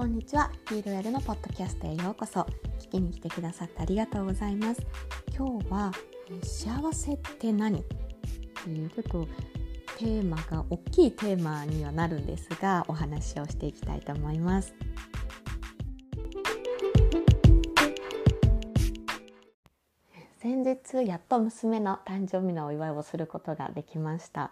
こんにちは。ヒールウェルのポッドキャストへようこそ。聞きに来てくださってありがとうございます。今日は、幸せって何？っていうちょっとテーマが大きいテーマにはなるんですが、お話をしていきたいと思います。先日やっと娘の誕生日のお祝いをすることができました。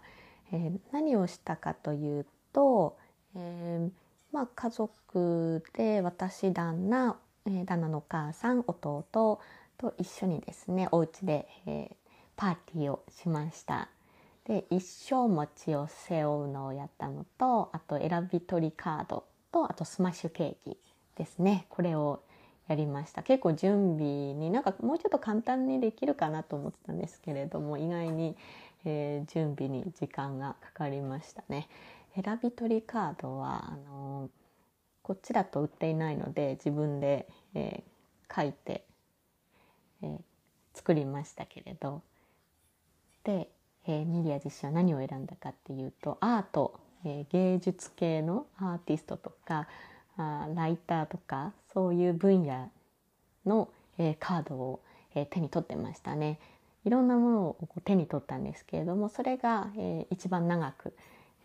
えー、何をしたかというと、えーまあ、家族で私旦那、えー、旦那のお母さん弟と一緒にですねお家で、えー、パーティーをしました。で一生餅を背負うのをやったのとあと選び取りカードとあとスマッシュケーキですねこれをやりました結構準備になんかもうちょっと簡単にできるかなと思ってたんですけれども意外に、えー、準備に時間がかかりましたね。選び取りカードはあのこっちだと売っていないので自分で、えー、書いて、えー、作りましたけれどで、えー、ミリア自身は何を選んだかっていうとアート、えー、芸術系のアーティストとかあライターとかそういう分野の、えー、カードを、えー、手に取ってましたね。いろんなものを手に取ったんですけれどもそれが、えー、一番長く、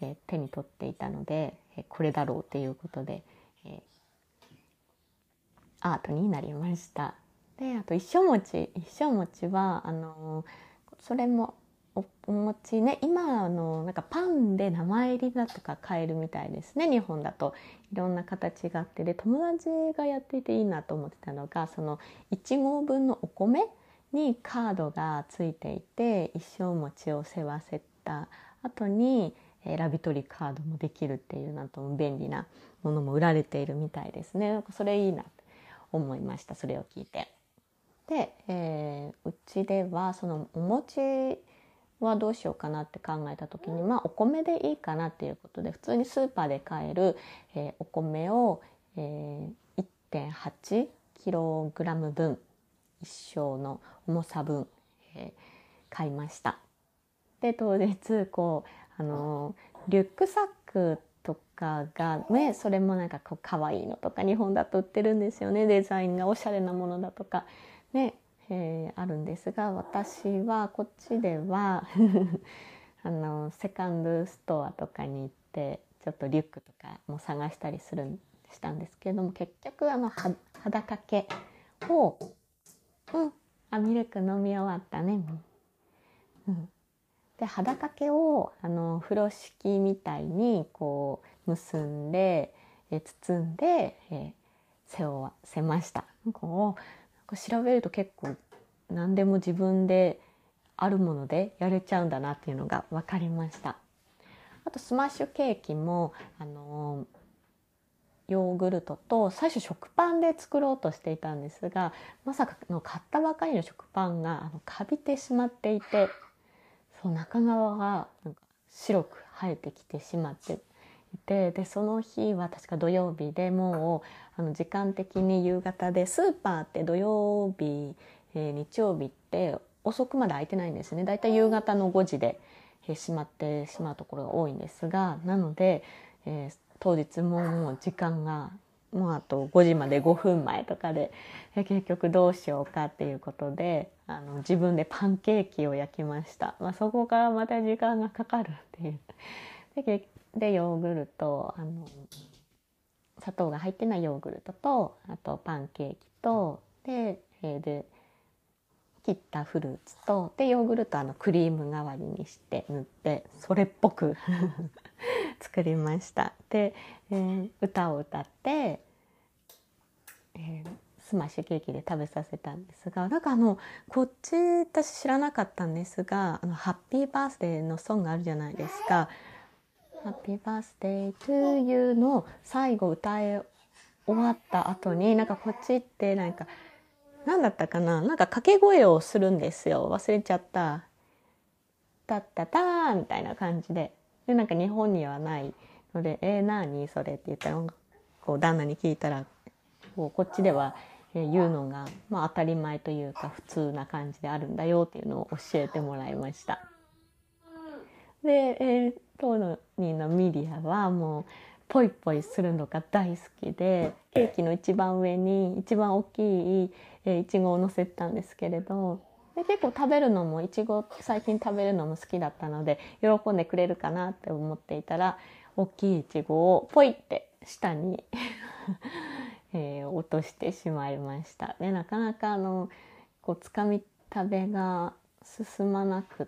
え手に取っていたので、えこれだろうということで、えアートになりました。であと一生餅一生餅はあのそれもおお餅ね今のなんかパンで名前入りだとか買えるみたいですね日本だといろんな形があってで友達がやっていていいなと思ってたのがその1合分のお米にカードがついていて一生餅を背わせた後に選び取りカードもできるっていうなんとも便利なものも売られているみたいですね。それいいなと思いましたそれを聞いて。で、えー、うちではそのお餅はどうしようかなって考えた時にまあお米でいいかなっていうことで普通にスーパーで買える、えー、お米を、えー、1.8キログラム分一升の重さ分、えー、買いました。で当日こうあのリュックサックとかがねそれもなんかこう可愛いのとか日本だと売ってるんですよね。デザインがおしゃれなものだとかね、えー、あるんですが私はこっちでは あのセカンドストアとかに行ってちょっとリュックとかも探したりするしたんですけれども結局あの肌掛けを「うんあミルク飲み終わったね」うん、で肌掛けをあの風呂敷みたいにこう結んでえ包んでえ背負わせました。こう調べると結構何でも自分であるものでやれちゃうんだなっていうのが分かりました。あとスマッシュケーキもあのヨーグルトと最初食パンで作ろうとしていたんですがまさかの買ったばかりの食パンがあのカビてしまっていてそう中側がなんか白く生えてきてしまっていてでその日は確か土曜日でもうあの時間的に夕方でスーパーって土曜日、えー、日曜日って遅くまで開いてないんですね。だいたい夕方の5時で、えー、閉まってしまうところが多いんですがなので、えー、当日ももう時間がもうあと5時まで5分前とかで結局どうしようかっていうことであの自分でパンケーキを焼きました、まあ、そこからまた時間がかかるっていう。ででヨーグルトあの砂糖が入ってないヨーグルトとあとパンケーキとでで切ったフルーツとでヨーグルトあのクリーム代わりにして塗ってそれっぽく 作りました。で、えー、歌を歌って、えー、スマッシュケーキで食べさせたんですがなんかあのこっち私知らなかったんですが「あのハッピーバースデー」のソングあるじゃないですか。 Happy birthday toーユーの最後歌い終わった後になんかこっちってなんか何だったかな？なんか掛け声をするんですよ忘れちゃった「タッタター」みたいな感じででなんか日本にはないので「えー、何それ?」って言ったらこう旦那に聞いたらこうこっちでは言うのが、まあ、当たり前というか普通な感じであるんだよっていうのを教えてもらいました。で、えー、当人のミリアはもうポイポイするのが大好きでケーキの一番上に一番大きいいちごを乗せたんですけれどで結構食べるのもいちご最近食べるのも好きだったので喜んでくれるかなって思っていたら大きいいちごをポイって下に えー、落としてしまいました。でなかなかあのこうつかみ食べが進まなくっ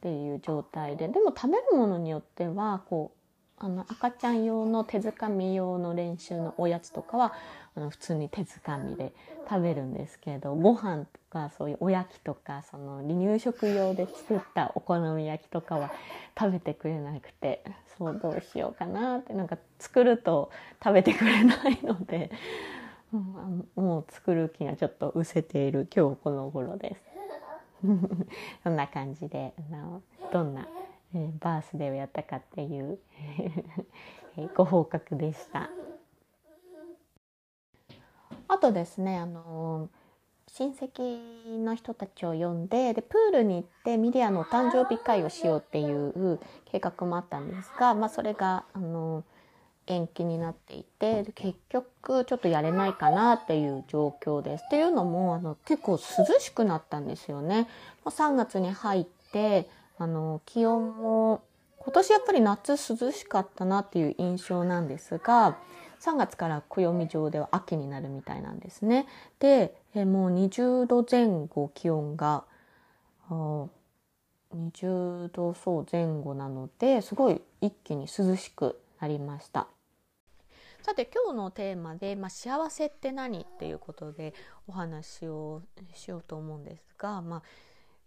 ていう状態ででも食べるものによってはこうあの赤ちゃん用の手づかみ用の練習のおやつとかはあの普通に手づかみで食べるんですけどご飯とかそういうおやきとかその離乳食用で作ったお好み焼きとかは食べてくれなくてそうどうしようかなってなんか作ると食べてくれないので、うん、もう作る気がちょっと失せている今日この頃です。そんな感じであのどんな、えー、バースデーをやったかっていうご報告でした。あとですねあの親戚の人たちを呼んででプールに行ってミリアのお誕生日会をしようっていう計画もあったんですが、まあ、それがあの延期になっていて結局ちょっとやれないかなっていう状況です。っていうのもあの結構涼しくなったんですよね。3月に入ってあの気温も今年やっぱり夏涼しかったなっていう印象なんですが3月から暦上では秋になるみたいなんですね。で、もう20度前後気温が20度そう前後なのですごい一気に涼しくなりました。さて今日のテーマで、まあ、幸せって何っていうことでお話をしようと思うんですが、まあ、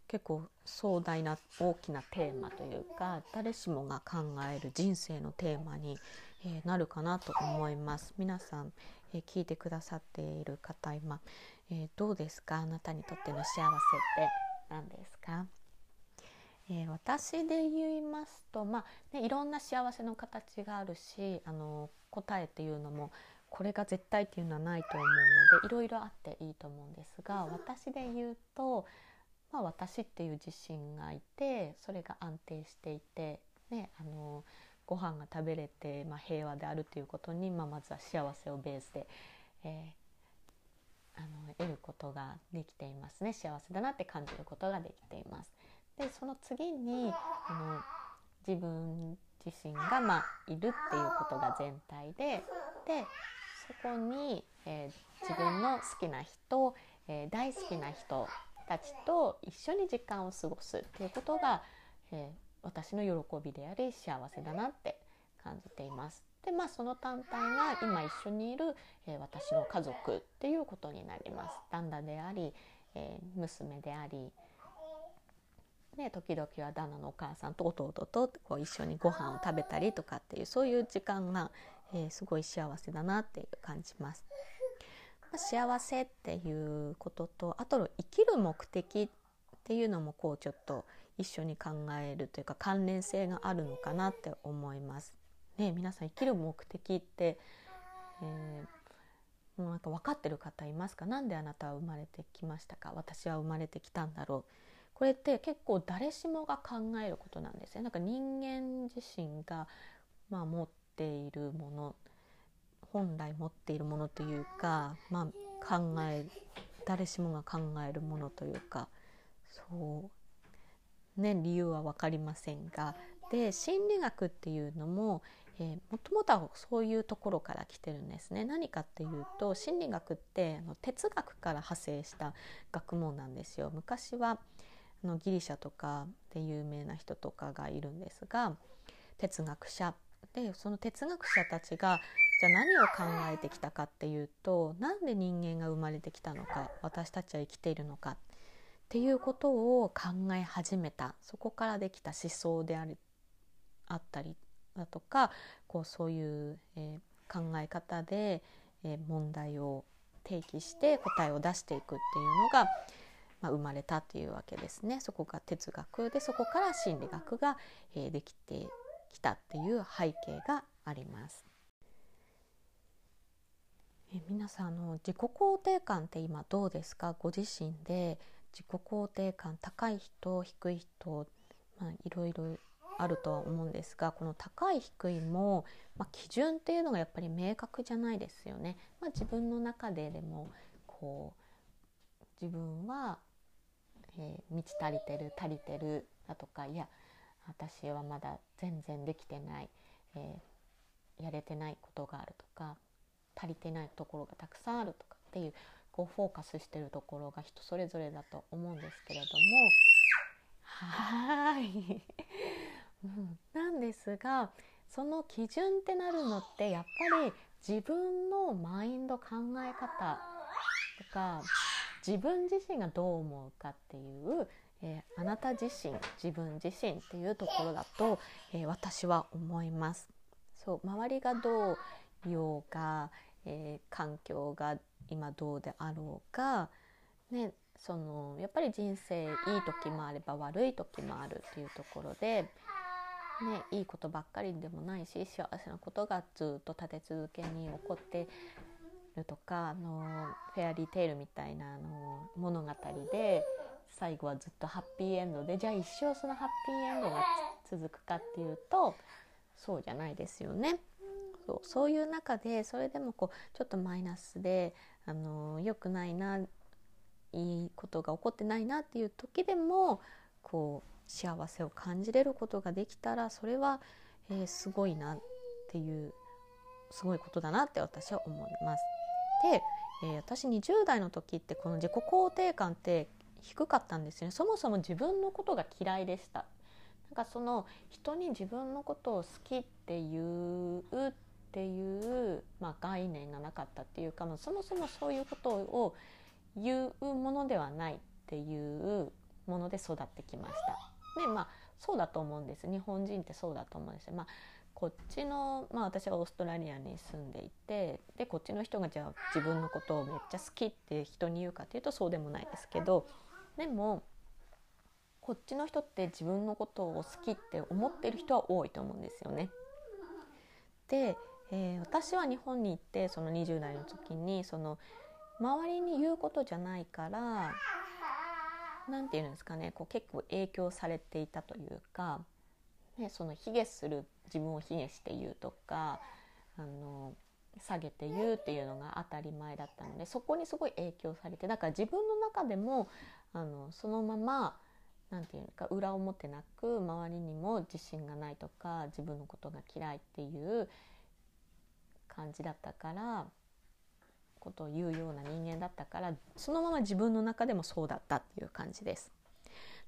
結構壮大な大きなテーマというか誰しもが考える人生のテーマにえー、なるかなと思います。皆さん、えー、聞いてくださっている方今、えー、どうですか？あなたにとっての幸せって何ですか、え私で言いますとまあ、ね、いろんな幸せの形があるしあの答えっていうのもこれが絶対っていうのはないと思うのでいろいろあっていいと思うんですが私で言うと、まあ、私っていう自信がいてそれが安定していて、ね、あのご飯が食べれて、まあ、平和であるということに、まあ、まずは幸せをベースで、えー、あの得ることができていますね幸せだなって感じることができています。でその次にあの自分自身が、まあ、いるっていうことが全体ででそこに、えー、自分の好きな人、えー、大好きな人たちと一緒に時間を過ごすっていうことが、えー、私の喜びであり幸せだなって感じています。でまあその単体が今一緒にいる、えー、私の家族っていうことになります。旦那であり、えー、娘であり、ね、時々は旦那のお母さんと弟とこう一緒にご飯を食べたりとかっていうそういう時間が、えー、すごい幸せだなっていう感じます。まあ、幸せっていうこととあと生きる目的っていうのもこうちょっと一緒に考えるというか関連性があるのかなって思います。ね、皆さん生きる目的って、えー、もうなんか分かってる方いますか？何であなたは生まれてきましたか？私は生まれてきたんだろうこれって結構誰しもが考えることなんですね。なんか人間自身が、まあ、持っているもの本来持っているものというか、まあ、考え誰しもが考えるものというかそうね、理由は分かりませんがで心理学っていうのももともとはそういうところから来てるんですね。何かっていうと心理学ってあの哲学から派生した学問なんですよ。昔はあのギリシャとかで有名な人とかがいるんですが哲学者。でその哲学者たちがじゃあ何を考えてきたかっていうとなんで人間が生まれてきたのか私たちは生きているのかっていうことを考え始めたそこからできた思想でありあったりだとかこうそういう、えー、考え方で、えー、問題を提起して答えを出していくっていうのが、まあ、生まれたっていうわけですね。そこが哲学でそこから心理学が、えー、できてきたっていう背景があります。え皆さんあの自己肯定感って今どうですか？ご自身で自己肯定感高い人低い人、まあ、いろいろあるとは思うんですがこの高い低いも、まあ、基準っていうのがやっぱり明確じゃないですよね。まあ、自分の中ででもこう自分は、えー、満ち足りてる足りてるだとかいや私はまだ全然できてない、えー、やれてないことがあるとか足りてないところがたくさんあるとかっていうこうフォーカスしてるところが人それぞれだと思うんですけれどもはい、うん、なんですがその基準ってなるのってやっぱり自分のマインド考え方とか自分自身がどう思うかっていう、えー、あなた自身自分自身っていうところだと、えー、私は思います。そう周りがどう言おうか、えー、環境が今どうであろうか、ね、そのやっぱり人生いい時もあれば悪い時もあるっていうところで、ね、いいことばっかりでもないし幸せなことがずっと立て続けに起こってるとかあのフェアリーテイルみたいなあの物語で最後はずっとハッピーエンドでじゃあ一生そのハッピーエンドが続くかっていうとそうじゃないですよね。そうそういう中でそれでもこうちょっとマイナスであの良くないないいことが起こってないなっていう時でもこう幸せを感じれることができたらそれは、えー、すごいなっていうすごいことだなって私は思います。で、えー、私20代の時ってこの自己肯定感って低かったんですよねそもそも自分のことが嫌いでしたなんかその人に自分のことを好きっていうっていう、まあ、概念がなかったっていうか、まあ、そもそもそういうことを言うものではないっていうもので育ってきました。でまあそうだと思うんです日本人ってそうだと思うんですよ。まあこっちの、まあ、私はオーストラリアに住んでいてでこっちの人がじゃあ自分のことをめっちゃ好きって人に言うかっていうとそうでもないですけどでもこっちの人って自分のことを好きって思ってる人は多いと思うんですよね。で、えー、私は日本に行ってその20代の時にその周りに言うことじゃないから何て言うんですかねこう結構影響されていたというか、ね、その卑下する自分を卑下して言うとかあの下げて言うっていうのが当たり前だったのでそこにすごい影響されてだから自分の中でもあのそのまま何て言うのか裏表なく周りにも自信がないとか自分のことが嫌いっていう感じだったからことを言うような人間だったからそのまま自分の中でもそうだったっていう感じです。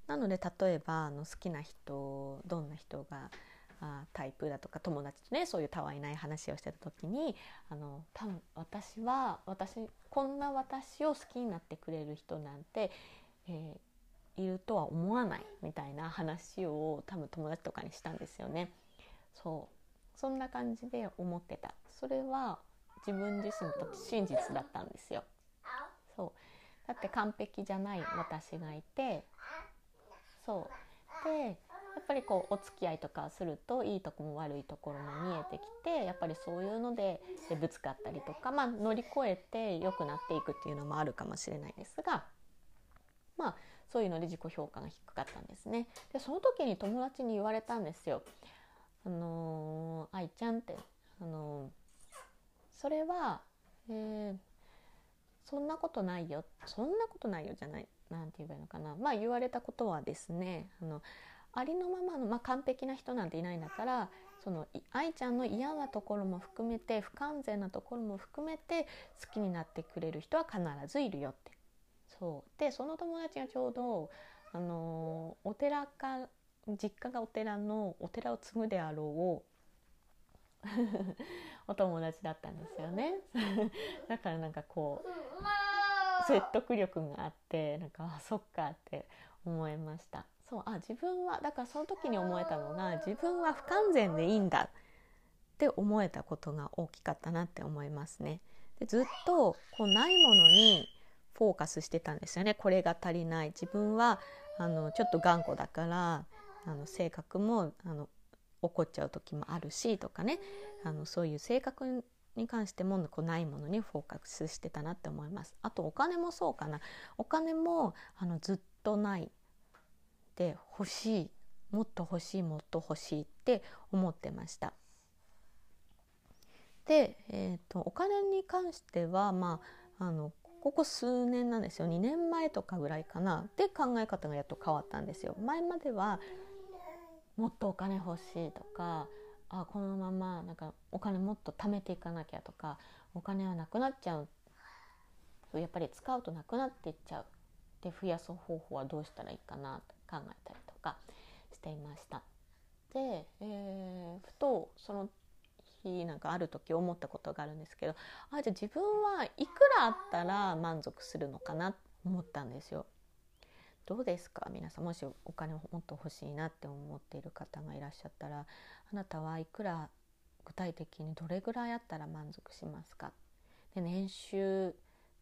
なので例えばあの好きな人どんな人があタイプだとか友達とねそういうたわいない話をしてた時にあの多分私は私こんな私を好きになってくれる人なんて、えー、いるとは思わないみたいな話を多分友達とかにしたんですよね。そうそんな感じで思ってたそれは自分自身と真実だったんですよ。そうだって完璧じゃない私がいてそうでやっぱりこうお付き合いとかするといいとこも悪いところも見えてきてやっぱりそういうのでぶつかったりとか、まあ、乗り越えて良くなっていくっていうのもあるかもしれないですがまあそういうので自己評価が低かったんですね。でその時に友達に言われたんですよ。あのー、愛ちゃんって、あのーそれは、えー、そんなことないよ。そんなことないよじゃない何て言えばいいのかな。まあ言われたことはですねあのありのままの、まあ、完璧な人なんていないんだからその愛ちゃんの嫌なところも含めて不完全なところも含めて好きになってくれる人は必ずいるよって。そう。でその友達がちょうどあのお寺か実家がお寺のお寺を継ぐであろう お友達だったんですよね。だからなんかこう説得力があってなんかあそっかって思いました。そうあ自分はだからその時に思えたのが自分は不完全でいいんだって思えたことが大きかったなって思いますね。でずっとこうないものにフォーカスしてたんですよね。これが足りない。自分はあのちょっと頑固だからあの性格もあの怒っちゃう時もあるしとかね。あのそういう性格に関してもこうないものにフォーカスしてたなって思います。あとお金もそうかな。お金もあのずっとないで欲しいもっと欲しいもっと欲しいって思ってました。で、えーと、お金に関しては、まあ、あのここ数年なんですよ。2年前とかぐらいかな。で考え方がやっと変わったんですよ。前まではもっとお金欲しいとかあこのままなんかお金もっと貯めていかなきゃとかお金はなくなっちゃうやっぱり使うとなくなっていっちゃうで増やす方法はどうしたらいいかなと考えたりとかしていました。で、えー、ふとその日なんかある時思ったことがあるんですけどあじゃあ自分はいくらあったら満足するのかなと思ったんですよ。どうですか？皆さんもしお金をもっと欲しいなって思っている方がいらっしゃったらあなたはいくら具体的にどれぐらいあったら満足しますか？で年収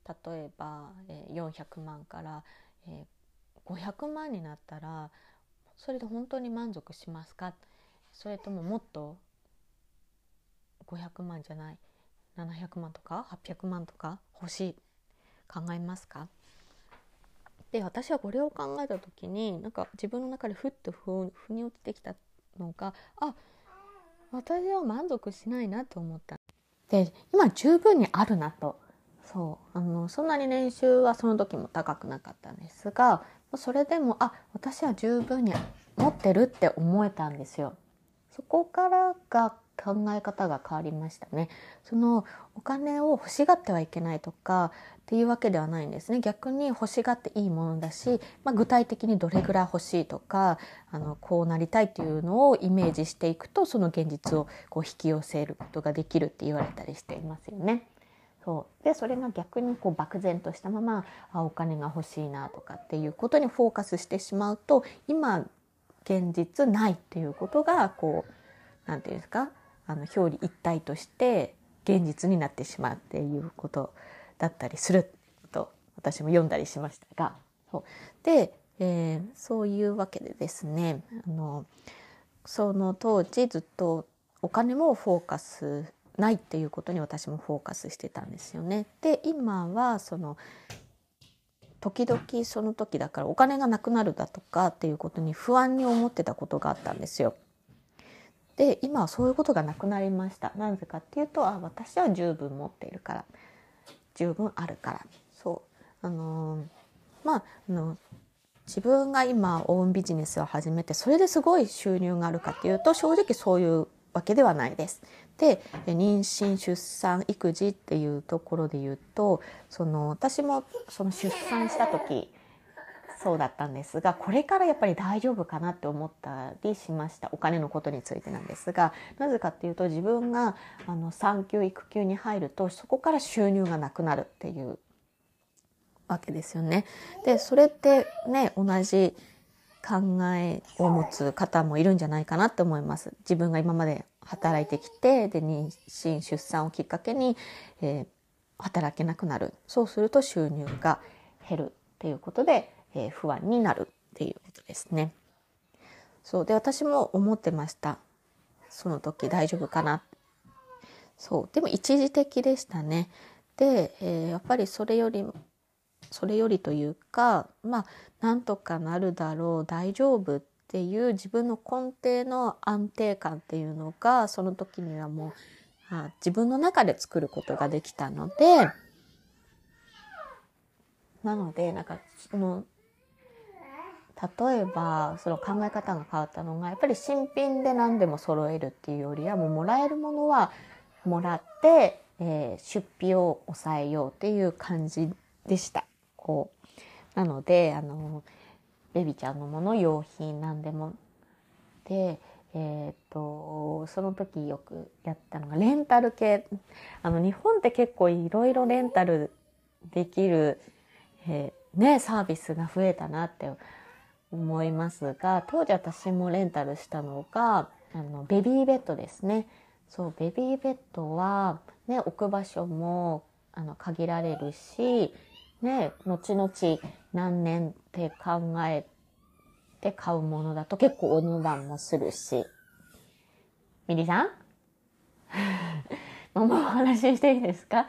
例えば、え、400万から、え、500万になったらそれで本当に満足しますか？それとももっと500万じゃない700万とか800万とか欲しい考えますか？で私はこれを考えた時になんか自分の中でふっとふ腑に落ちてきたのがあ私は満足しないなと思った。で今十分にあるなとそうあのそんなに年収はその時も高くなかったんですがそれでもあ私は十分に持ってるって思えたんですよ。そこからが考え方が変わりましたね。そのお金を欲しがってはいけないとかっていうわけではないんですね。逆に欲しがっていいものだし、まあ、具体的にどれぐらい欲しいとかあのこうなりたいっていうのをイメージしていくとその現実をこう引き寄せることができるって言われたりしていますよね。そうでそれが逆にこう漠然としたままあお金が欲しいなとかっていうことにフォーカスしてしまうと今現実ないっていうことがこう何て言うんですかあの表裏一体として現実になってしまうっていうことだったりすると私も読んだりしましたがそうで、えー、そういうわけでですねあのその当時ずっとお金もフォーカスないっていうことに私もフォーカスしてたんですよね。で今はその時々その時だからお金がなくなるだとかっていうことに不安に思ってたことがあったんですよ。で今はそういうことがなくなりました。なぜかっていうとあ私は十分持っているから。十分あるから。そう。あのー、まああの自分が今オウンビジネスを始めてそれですごい収入があるかっていうと正直そういうわけではないです。で妊娠出産育児っていうところで言うとその私もその出産した時そうだったんですがこれからやっぱり大丈夫かなって思ったりしましたお金のことについてなんですがなぜかっていうと自分があの産休育休に入るとそこから収入がなくなるっていうわけですよね。でそれってね同じ考えを持つ方もいるんじゃないかなって思います。自分が今まで働いてきてで妊娠出産をきっかけに、えー、働けなくなるそうすると収入が減るっていうことでえー、不安になるっていうことですね。そう。で私も思ってました。その時大丈夫かな。そう。でも一時的でしたね。で、えー、やっぱりそれよりそれよりというかまあなんとかなるだろう。大丈夫っていう自分の根底の安定感っていうのがその時にはもうあ自分の中で作ることができたのでなのでなんかその例えばその考え方が変わったのがやっぱり新品で何でも揃えるっていうよりはもうもらえるものはもらって、えー、出費を抑えようっていう感じでした。こうなのであのベビちゃんのもの用品何でもでえーと、とその時よくやったのがレンタル系あの日本って結構いろいろレンタルできる、えー、ね、サービスが増えたなって思いますが当時私もレンタルしたのがあのベビーベッドですね。そうベビーベッドは、ね、置く場所もあの限られるし、ね、後々何年って考えて買うものだと結構お値段もするし。ミリさん？ママお話ししていいですか？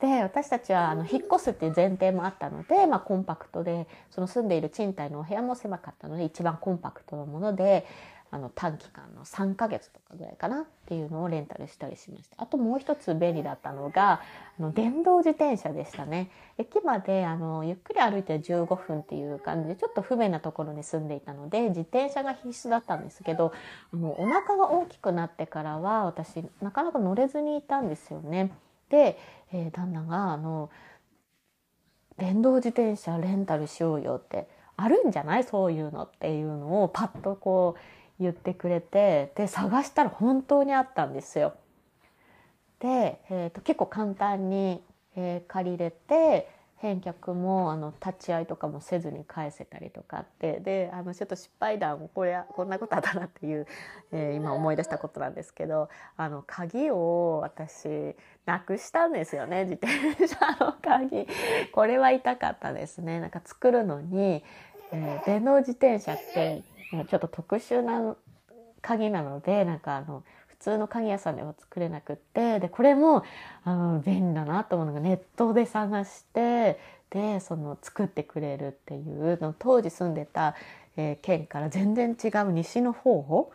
で私たちはあの引っ越すっていう前提もあったので、まあ、コンパクトでその住んでいる賃貸のお部屋も狭かったので一番コンパクトなものであの短期間の3ヶ月とかぐらいかなっていうのをレンタルしたりしました。あともう一つ便利だったのがあの電動自転車でしたね。駅まであのゆっくり歩いて15分っていう感じでちょっと不便なところに住んでいたので自転車が必須だったんですけどあのお腹が大きくなってからは私なかなか乗れずにいたんですよね。で、えー、旦那があの電動自転車レンタルしようよってあるんじゃない？そういうのっていうのをパッとこう言ってくれてで探したら本当にあったんですよ。で、えーと、結構簡単に、えー、借りれて返却もあの立ち会いとかもせずに返せたりとかってであのちょっと失敗談これこんなことあったなっていう、えー、今思い出したことなんですけどあの鍵を私なくしたんですよね自転車の鍵。これは痛かったですね。なんか作るのに、えー、電動自転車ってちょっと特殊な鍵なのでなんかあの普通の鍵屋さんでは作れなくってでこれもあの便利だなと思うのがネットで探してでその作ってくれるっていうの当時住んでた、えー、県から全然違う西の方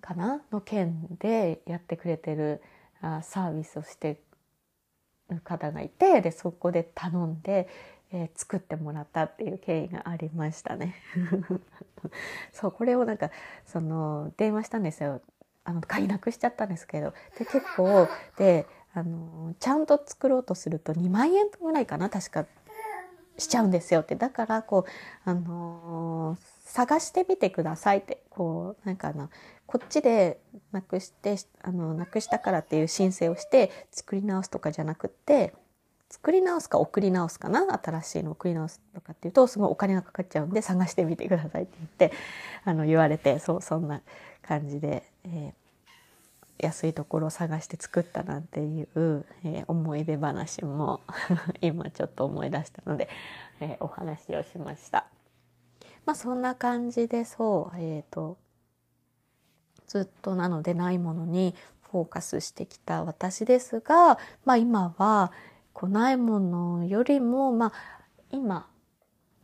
かな？の県でやってくれてるあサービスをしてる方がいてでそこで頼んでえー、作ってもらったっていう経緯がありましたね。そうこれをなんかその電話したんですよ。あの買いなくしちゃったんですけどで結構であのちゃんと作ろうとすると2万円ぐらいかな確かしちゃうんですよってだからこうあのー、探してみてくださいってこうなんかあのこっちでなくしてあのなくしたからっていう申請をして作り直すとかじゃなくって作り直すか送り直すかな新しいの送り直すとかっていうとすごいお金がかかっちゃうんで探してみてくださいって言って あの言われてそうそんな感じで、えー、安いところを探して作ったなんていう、えー、思い出話も 今ちょっと思い出したので、えー、お話をしました。まあそんな感じでそうえっ、とずっとなのでないものにフォーカスしてきた私ですが、まあ、今は、こないものよりも、まあ、今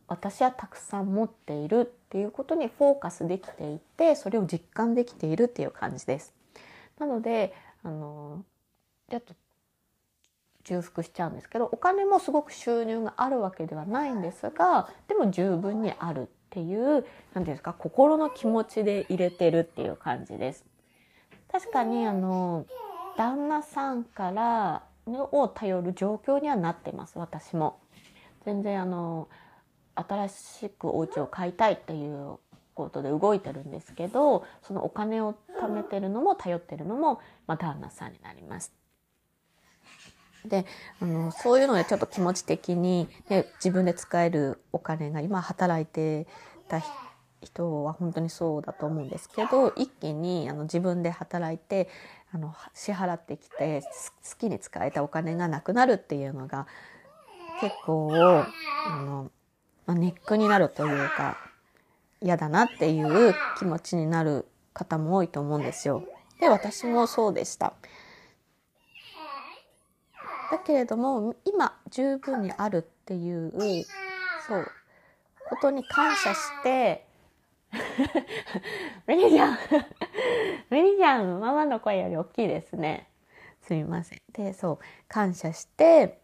私はたくさん持っているっていうことにフォーカスできていてそれを実感できているっていう感じです。なのであのちょっと重複しちゃうんですけどお金もすごく収入があるわけではないんですがでも十分にあるっていう何て言うんですか心の気持ちで入れてるっていう感じです。確かにあの旦那さんからを頼る状況にはなってます私も。全然あの新しくお家を買いたいっていうことで動いてるんですけどそのお金を貯めてるのも頼ってるのも、まあ、旦那さんになります。であのそういうのでちょっと気持ち的に、ね、自分で使えるお金が今働いてた人は本当にそうだと思うんですけど一気にあの自分で働いてあの支払ってきて好きに使えたお金がなくなるっていうのが結構あの、まあ、ネックになるというか嫌だなっていう気持ちになる方も多いと思うんですよ。で私もそうでした。だけれども今十分にあるっていうそうことに感謝して ミニちゃんミニちゃん、ママの声より大きいですね。すみません。で、そう、感謝して、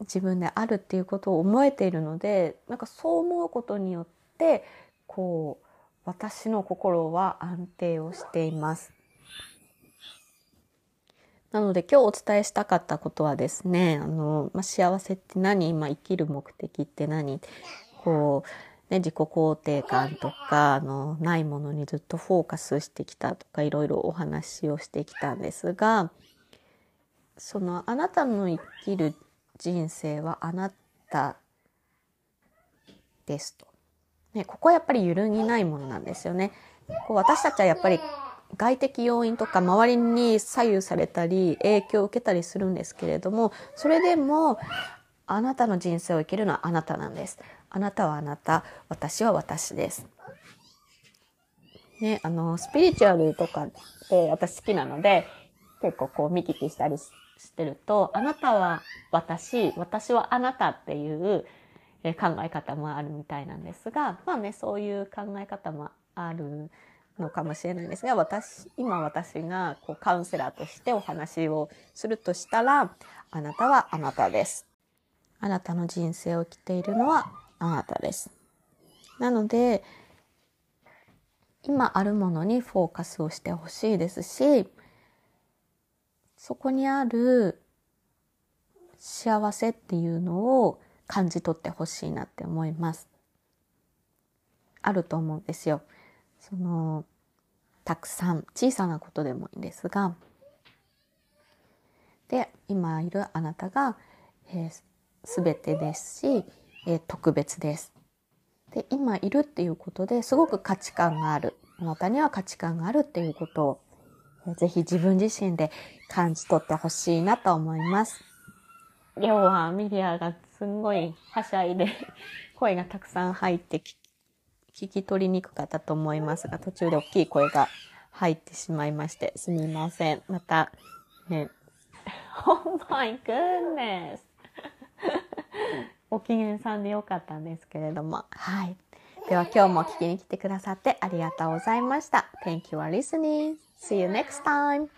自分であるっていうことを思えているので、なんかそう思うことによって、こう、私の心は安定をしています。なので今日お伝えしたかったことはですね、あの、まあ、幸せって何今生きる目的って何こう、ね、自己肯定感とかあのないものにずっとフォーカスしてきたとかいろいろお話をしてきたんですがそのあなたの生きる人生はあなたですと。ね、ここはやっぱり揺るぎないものなんですよね。こう私たちはやっぱり外的要因とか周りに左右されたり影響を受けたりするんですけれどもそれでもあなたの人生を生きるのはあなたなんです。あなたはあなた、私は私です。ね、あの、スピリチュアルとかって私好きなので、結構こう見聞きしたりしてると、あなたは私、私はあなたっていう考え方もあるみたいなんですが、まあね、そういう考え方もあるのかもしれないんですが、私、今私がこうカウンセラーとしてお話をするとしたら、あなたはあなたです。あなたの人生を生きているのはあなたです。なので、今あるものにフォーカスをしてほしいですし、そこにある幸せっていうのを感じ取ってほしいなって思います。あると思うんですよ。その、たくさん、小さなことでもいいんですが、で、今いるあなたが、えー、てですし、えー、特別です。で、今いるっていうことですごく価値観がある。あなたには価値観があるっていうことを、えー、ぜひ自分自身で感じ取ってほしいなと思います。今日はミリアがすんごいはしゃいで 声がたくさん入ってき聞き取りにくかったと思いますが、途中で大きい声が入ってしまいまして、すみません。また、ね、Oh my goodness! お機嫌さんでよかったんですけれども。はい。では今日も聞きに来てくださってありがとうございました。Thank you for listening. See you next time.